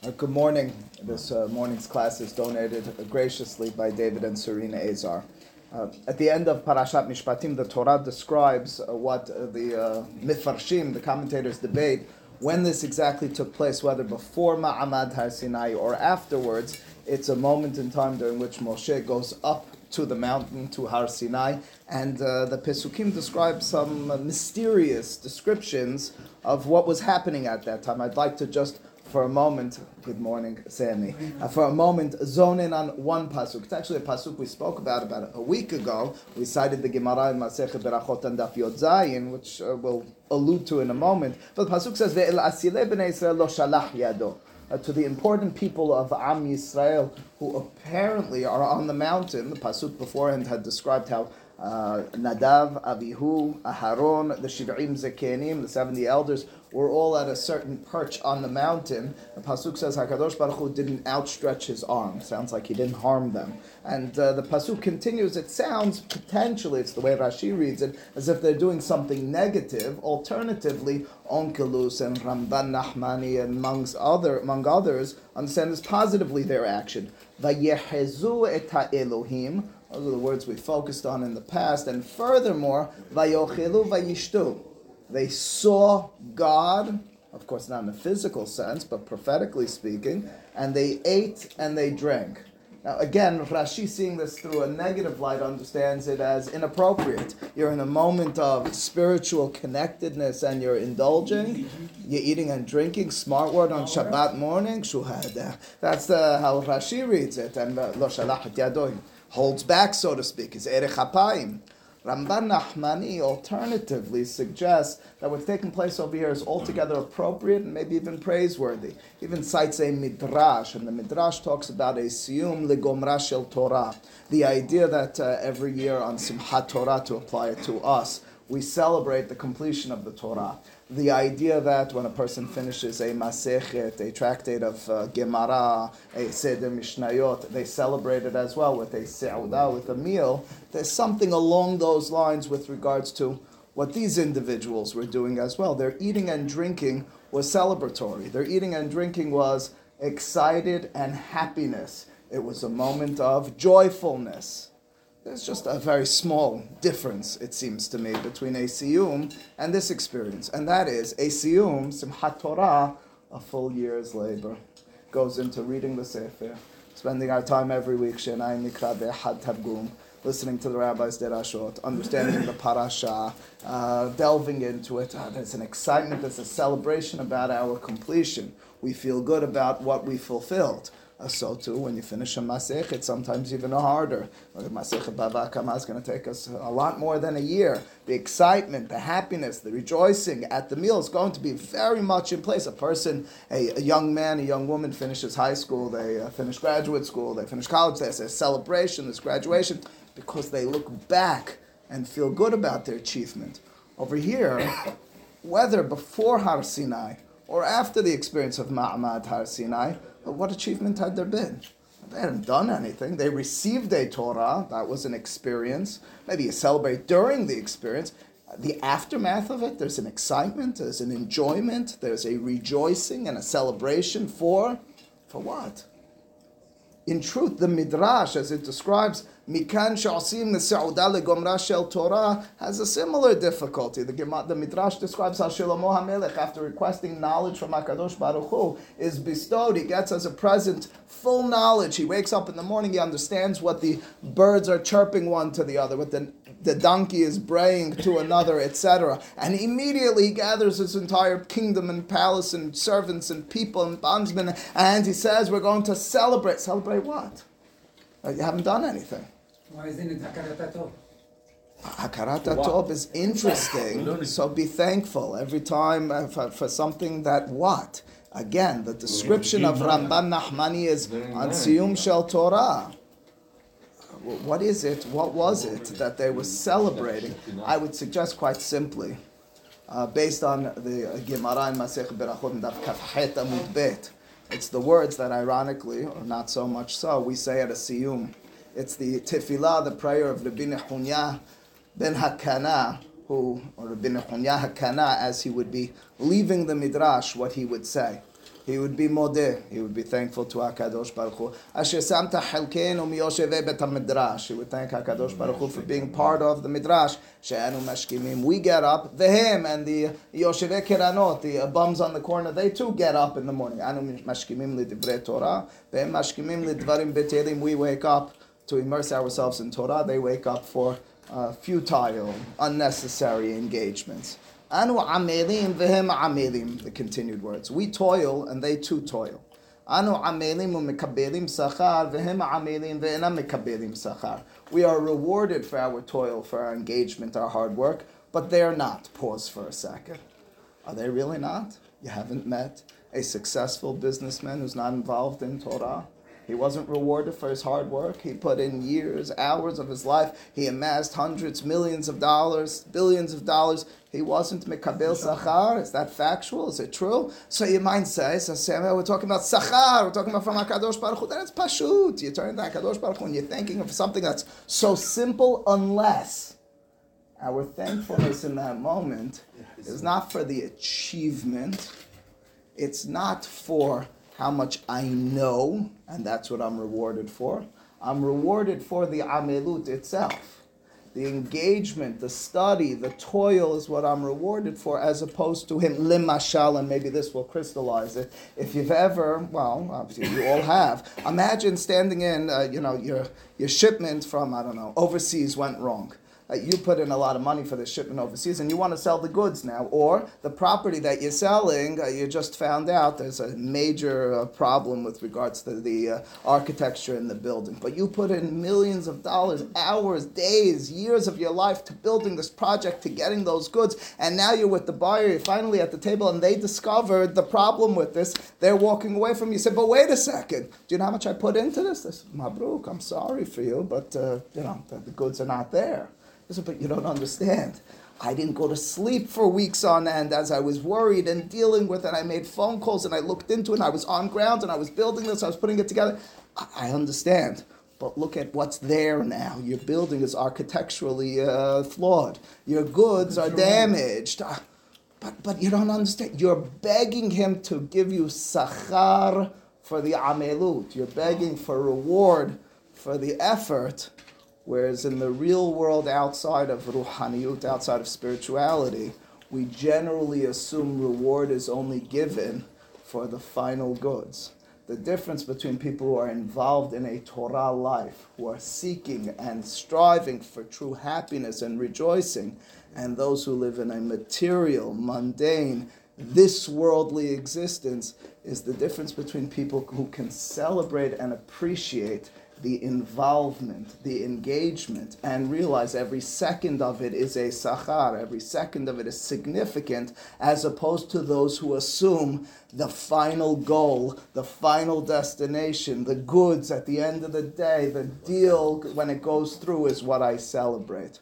Uh, good morning. This uh, morning's class is donated graciously by David and Serena Azar. Uh, at the end of Parashat Mishpatim, the Torah describes uh, what uh, the uh, Mifarshim, the commentators, debate when this exactly took place, whether before Ma'amad Har Sinai or afterwards. It's a moment in time during which Moshe goes up to the mountain, to Har Sinai, and uh, the Pesukim describe some mysterious descriptions of what was happening at that time. I'd like to just for a moment, good morning, Sammy. Uh, for a moment, zone in on one pasuk. It's actually a pasuk we spoke about about a week ago. We cited the Gemara in Masechet Berachot and Daf Zayin, which uh, we'll allude to in a moment. But the pasuk says, "Ve'el atzilei b'nei Yisrael lo shalach yado." Uh, to the important people of Am Yisrael who apparently are on the mountain. The pasuk beforehand had described how uh, Nadav, Avihu, Aharon, the Shiv'im Zekenim, the 70 elders, were all at a certain perch on the mountain. The Pasuk says HaKadosh Baruch Hu didn't outstretch his arm. Sounds like he didn't harm them. And uh, the Pasuk continues, it sounds potentially, it's the way Rashi reads it, as if they're doing something negative. Alternatively, Onkelos and Ramban Nachmani and amongst other, among others understand this positively their action. Vayehezu et Elohim those are the words we focused on in the past. And furthermore, vayochilu vayishtu. They saw God, of course not in a physical sense, but prophetically speaking, and they ate and they drank. Now again, Rashi seeing this through a negative light understands it as inappropriate. You're in a moment of spiritual connectedness and you're indulging. You're eating and drinking. Smart word on Shabbat morning. That's the, how Rashi reads it. And uh, holds back, so to speak, is Erech HaPayim. Ramban Nachmani alternatively suggests that what's taking place over here is altogether appropriate and maybe even praiseworthy. Even cites a midrash, and the midrash talks about a siyum legomra shel Torah, the idea that uh, every year on Simchat Torah, to apply it to us, we celebrate the completion of the Torah the idea that when a person finishes a Masechet, a tractate of uh, Gemara, a Seder Mishnayot, they celebrate it as well with a Se'udah, with a meal. There's something along those lines with regards to what these individuals were doing as well. Their eating and drinking was celebratory. Their eating and drinking was excited and happiness. It was a moment of joyfulness. There's just a very small difference, it seems to me, between a and this experience. And that is a siyum, simchat Torah, a full year's labor. Goes into reading the Sefer, spending our time every week, Shenai Mikra Be'had Targum, listening to the rabbis derashot, understanding the parasha, uh, delving into it. Uh, there's an excitement, there's a celebration about our completion. We feel good about what we fulfilled. So too, when you finish a masech, it's sometimes even harder. Masech Bava Kama is going to take us a lot more than a year. The excitement, the happiness, the rejoicing at the meal is going to be very much in place. A person, a, a young man, a young woman finishes high school, they uh, finish graduate school, they finish college, there's a celebration, there's graduation, because they look back and feel good about their achievement. Over here, whether before Har Sinai or after the experience of Ma'amad Har Sinai, what achievement had there been? They hadn't done anything. They received a Torah. That was an experience. Maybe you celebrate during the experience. The aftermath of it, there's an excitement, there's an enjoyment, there's a rejoicing and a celebration for, for what? In truth, the Midrash, as it describes, Mikan Sha'asim Nesa'udah Legomra Shel Torah has a similar difficulty. The, the Midrash describes how Shlomo HaMelech, after requesting knowledge from HaKadosh Baruch Hu, is bestowed. He gets as a present full knowledge. He wakes up in the morning, he understands what the birds are chirping one to the other, what the, the donkey is braying to another, etc. And immediately he gathers his entire kingdom and palace and servants and people and bondsmen, and he says, We're going to celebrate. Celebrate what? You haven't done anything. Why isn't it Hakarat Tov? Hakarat Tov is interesting, so be thankful every time uh, for, for something that what? Again, the description of Ramban Nachmani is on Siyum Shel Torah. What is it? What was it that they were celebrating? I would suggest quite simply, uh, based on the Gemara in Masech Berachot Daf Kaf Amud Bet. It's the words that, ironically, or not so much so, we say at a Siyum. It's the tefillah, the prayer of Rabbi Nehunya ben Hakana, who, or Rabbi Nehunya Hakana, as he would be leaving the midrash, what he would say. he would be modeh. He would be thankful to Hakadosh Baruch Hu. Asher samta chelkenu miyoshevei bet midrash. He would thank Hakadosh Baruch Hu for being part of the midrash. She'anu mashkimim. We get up. Vehem and the yoshevei kiranot, the uh, bums on the corner, they too get up in the morning. Anu mashkimim lidivrei Torah. Vehem mashkimim lidvarim betelim. We wake up to immerse ourselves in Torah. They wake up for uh, futile, unnecessary engagements. Anu amelim vehem amelim, the continued words. We toil and they too toil. Anu amelim umekabelim sachar vehem amelim ve'enam mekabelim sachar. We are rewarded for our toil, for our engagement, our hard work, but they're not. Pause for a second. Are they really not? You haven't met a successful businessman who's not involved in Torah? He wasn't rewarded for his hard work. He put in years, hours of his life. He amassed hundreds, millions of dollars, billions of dollars. He wasn't mekabel sachar. Is that factual? Is it true? So your mind says, we're talking about sachar. We're talking about from Hakadosh Baruch Hu. Then it's pashut. You turn to Hakadosh Baruch Hu and you're thinking of something that's so simple, unless our thankfulness in that moment is not for the achievement. It's not for how much I know, and that's what I'm rewarded for. I'm rewarded for the amelut itself. The engagement, the study, the toil is what I'm rewarded for, as opposed to him limashal, and maybe this will crystallize it. If you've ever, well, obviously you all have, imagine standing in, uh, you know, your your shipment from I don't know overseas went wrong uh, you put in a lot of money for this shipment overseas and you want to sell the goods now, or the property that you're selling, uh, you just found out there's a major uh, problem with regards to the uh, architecture in the building. But you put in millions of dollars, hours, days, years of your life to building this project, to getting those goods, and now you're with the buyer, you're finally at the table, and they discovered the problem with this. They're walking away from you. Said, but wait a second, do you know how much I put into this? This Mabruk, I'm sorry for you, but uh, you know the, the goods are not there. I said, but you don't understand. I didn't go to sleep for weeks on end as I was worried and dealing with it. I made phone calls and I looked into it and I was on ground and I was building this, I was putting it together. I understand. But look at what's there now. Your building is architecturally uh, flawed. Your goods are damaged. Uh, but, but you don't understand. You're begging him to give you sachar for the amelut. You're begging for reward for the effort Whereas in the real world outside of ruhaniyut, outside of spirituality, we generally assume reward is only given for the final goods. The difference between people who are involved in a Torah life, who are seeking and striving for true happiness and rejoicing, and those who live in a material, mundane, this worldly existence, is the difference between people who can celebrate and appreciate the involvement, the engagement, and realize every second of it is a sachar, every second of it is significant, as opposed to those who assume the final goal, the final destination, the goods at the end of the day, the deal when it goes through is what I celebrate.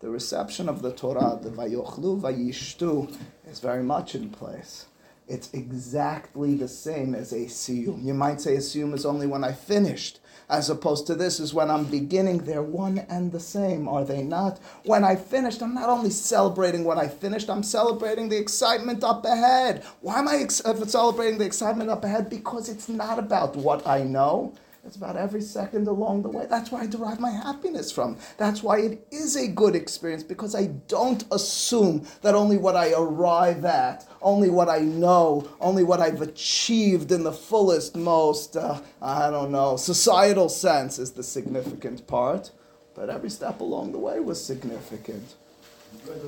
The reception of the Torah, the Vayochlu Vayishtu, is very much in place. It's exactly the same as a siyum. You might say a siyum is only when I finished as opposed to this is when I'm beginning, they're one and the same, are they not? When I finished, I'm not only celebrating what I finished, I'm celebrating the excitement up ahead. Why am I ex- uh, celebrating the excitement up ahead? Because it's not about what I know. It's about every second along the way. That's where I derive my happiness from. That's why it is a good experience because I don't assume that only what I arrive at, only what I know, only what I've achieved in the fullest, most, uh, I don't know, societal sense is the significant part. But every step along the way was significant.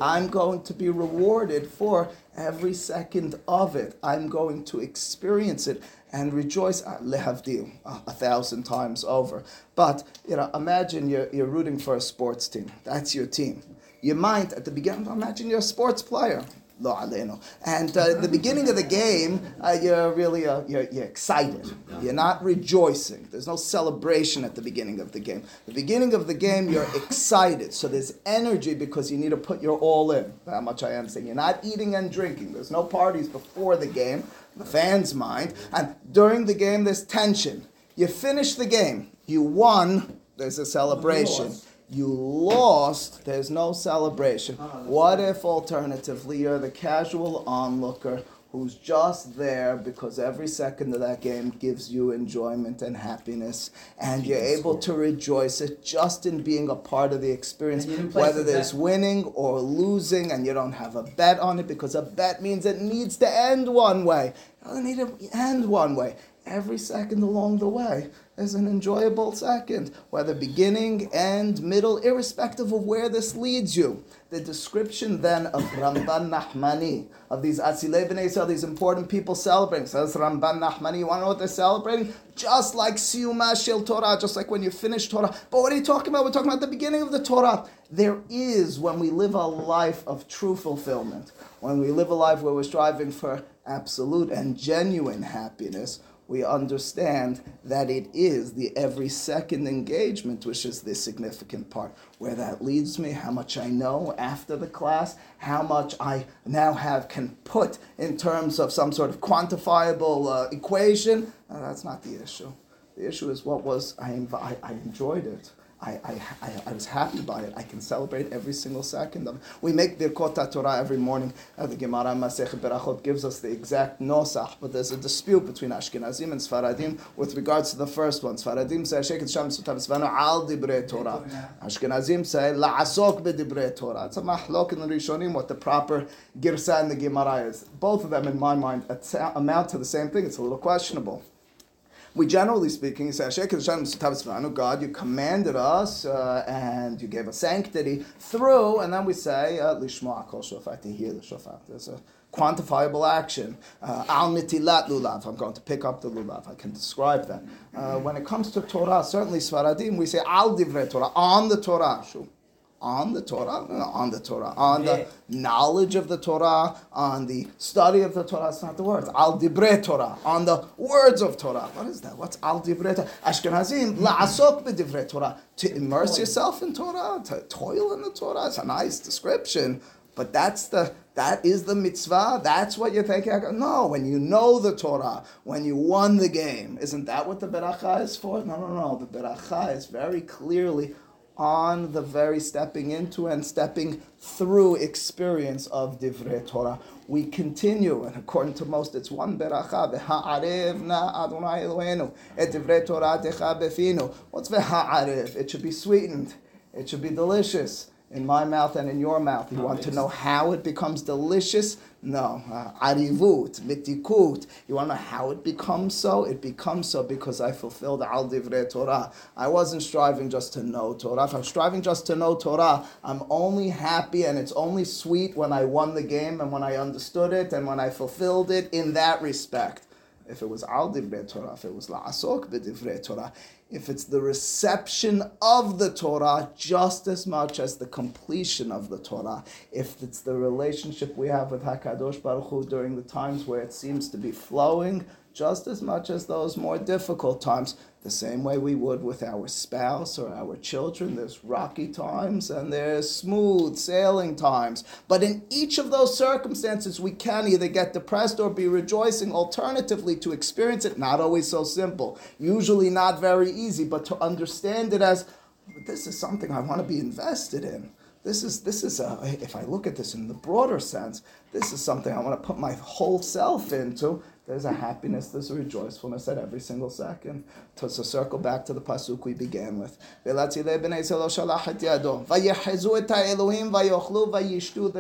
I'm going to be rewarded for every second of it. I'm going to experience it and rejoice uh, lehavdil a thousand times over. But you know, imagine you're, you're rooting for a sports team. That's your team. You might at the beginning imagine you're a sports player. Lo aleno. And uh, the beginning of the game, uh, you're really uh, you're, you're, excited. You're not rejoicing. There's no celebration at the beginning of the game. The beginning of the game, you're excited. So there's energy because you need to put your all in. How much I am saying. You're not eating and drinking. There's no parties before the game. The fans mind. And during the game, there's tension. You finish the game. You won. There's a celebration you lost, there's no celebration. Oh, what if alternatively you're the casual onlooker who's just there because every second of that game gives you enjoyment and happiness, and you're able to rejoice it just in being a part of the experience, And you didn't place whether there's winning or losing, and you don't have a bet on it because a bet means it needs to end one way. It doesn't need to end one way. Every second along the way is an enjoyable second, whether beginning, end, middle, irrespective of where this leads you. The description then of Ramban Nahmani, of these Atzilei B'nai Yisrael, these important people celebrating, says Ramban Nahmani, you want to know what they're celebrating? Just like Siyuma Shel Torah, just like when you finish Torah. But what are you talking about? We're talking about the beginning of the Torah. There is, when we live a life of true fulfillment, when we live a life where we're striving for absolute and genuine happiness, we understand that it is the every second engagement which is the significant part. Where that leads me, how much I know after the class, how much I now have can put in terms of some sort of quantifiable uh, equation, uh, that's not the issue. The issue is what was I, I, I enjoyed it. I, I, I, was happy about it. I can celebrate every single second of it. We make Birkot Torah every morning. Uh, the Gemara Masech Berachot gives us the exact nosach, but there's a dispute between Ashkenazim and Sfaradim with regards to the first one. Sfaradim say Sheket Sham Svanu Al Dibrei Torah. Ashkenazim say La'asok B'Dibrei Torah. It's a mahlok in the Rishonim what the proper girsa in the Gemara is. Both of them, in my mind, amount to the same thing. It's a little questionable. We generally speaking say, God, you commanded us uh, and you gave us sanctity through, and then we say, uh, Lishmoa Kol Shofar, to hear the shofar. There's a quantifiable action. Uh, Al Netilat Lulav, I'm going to pick up the Lulav. I can describe that. Uh, when it comes to Torah, certainly Sfaradim, we say Al Divrei Torah, on the Torah. On the Torah, on the Torah, on the knowledge of the Torah, on the study of the Torah. It's not the words. Al dibre Torah, on the words of Torah. What is that? What's al dibre Torah? Ashkenazim la'asok b'divrei Torah. To immerse yourself in Torah, to toil in the Torah. It's a nice description, but that's the that is the mitzvah. That's what you're thinking. No, when you know the Torah, when you won the game, isn't that what the beracha is for? No, no, no. The beracha is very clearly on the very stepping into and stepping through experience of Divrei Torah. We continue, and according to most, it's one beracha, v'ha'arev na Adonai Eloheinu, et Divrei Toratecha befinu. What's v'ha'arev? It should be sweetened. It should be delicious in my mouth and in your mouth. You want to know how it becomes delicious? No. Uh, Arivut, mitikut. You want to know how it becomes so? It becomes so because I fulfilled al divrei Torah. I wasn't striving just to know Torah. If I'm striving just to know Torah, I'm only happy and it's only sweet when I won the game and when I understood it and when I fulfilled it in that respect. If it was al divrei Torah, if it was la'asok b'divrei Torah, if it's the reception of the Torah just as much as the completion of the Torah, if it's the relationship we have with Hakadosh Baruch Hu during the times where it seems to be flowing, just as much as those more difficult times, the same way we would with our spouse or our children. There's rocky times and there's smooth sailing times. But in each of those circumstances, we can either get depressed or be rejoicing. Alternatively, to experience it, not always so simple, usually not very easy, but to understand it as this is something I want to be invested in. This is this is a, if I look at this in the broader sense, this is something I want to put my whole self into. There's a happiness, there's a rejoicefulness at every single second. To, to circle back to the pasuk we began with. Their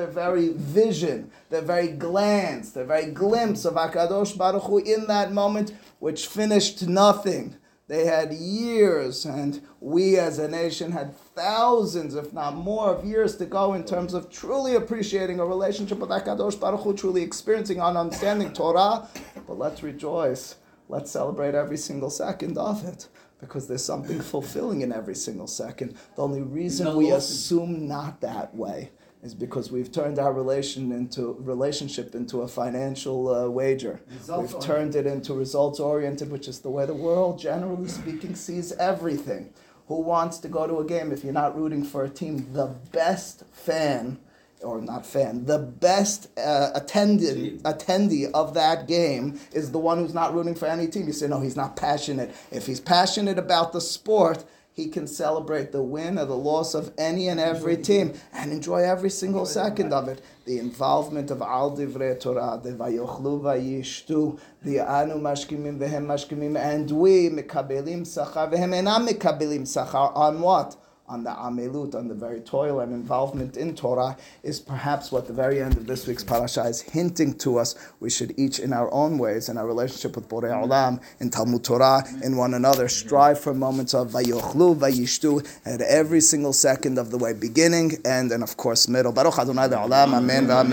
very vision, their very glance, their very glimpse of Hakadosh Baruch Hu in that moment, which finished nothing. They had years, and we as a nation had thousands, if not more, of years to go in terms of truly appreciating a relationship with HaKadosh Baruch Hu, truly experiencing and understanding Torah. But let's rejoice. Let's celebrate every single second of it. Because there's something fulfilling in every single second. The only reason we assume not that way is because we've turned our relation into relationship into a financial uh, wager. Results we've turned it into results oriented, which is the way the world, generally speaking, sees everything. Who wants to go to a game if you're not rooting for a team? The best fan, or not fan, the best uh, attendant, attendee of that game is the one who's not rooting for any team. You say, no, he's not passionate. If he's passionate about the sport, he can celebrate the win or the loss of any and every team and enjoy every single second of it. The involvement of Al Divrei Torah, the Vayochlu Vayishtu, the Anu Mashkimim Vehem Mashkimim, and we Mekabelim Sachar Vehem Enam Mekabelim Sachar on what? On the amelut, on the very toil and involvement in Torah, is perhaps what the very end of this week's parasha is hinting to us. We should each, in our own ways, in our relationship with Borei Olam, in Talmud Torah, in one another, strive for moments of vayochlu, vayishtu, at every single second of the way, beginning, end, and of course middle. Baruch Adonai Le'olam, Amen, Amen.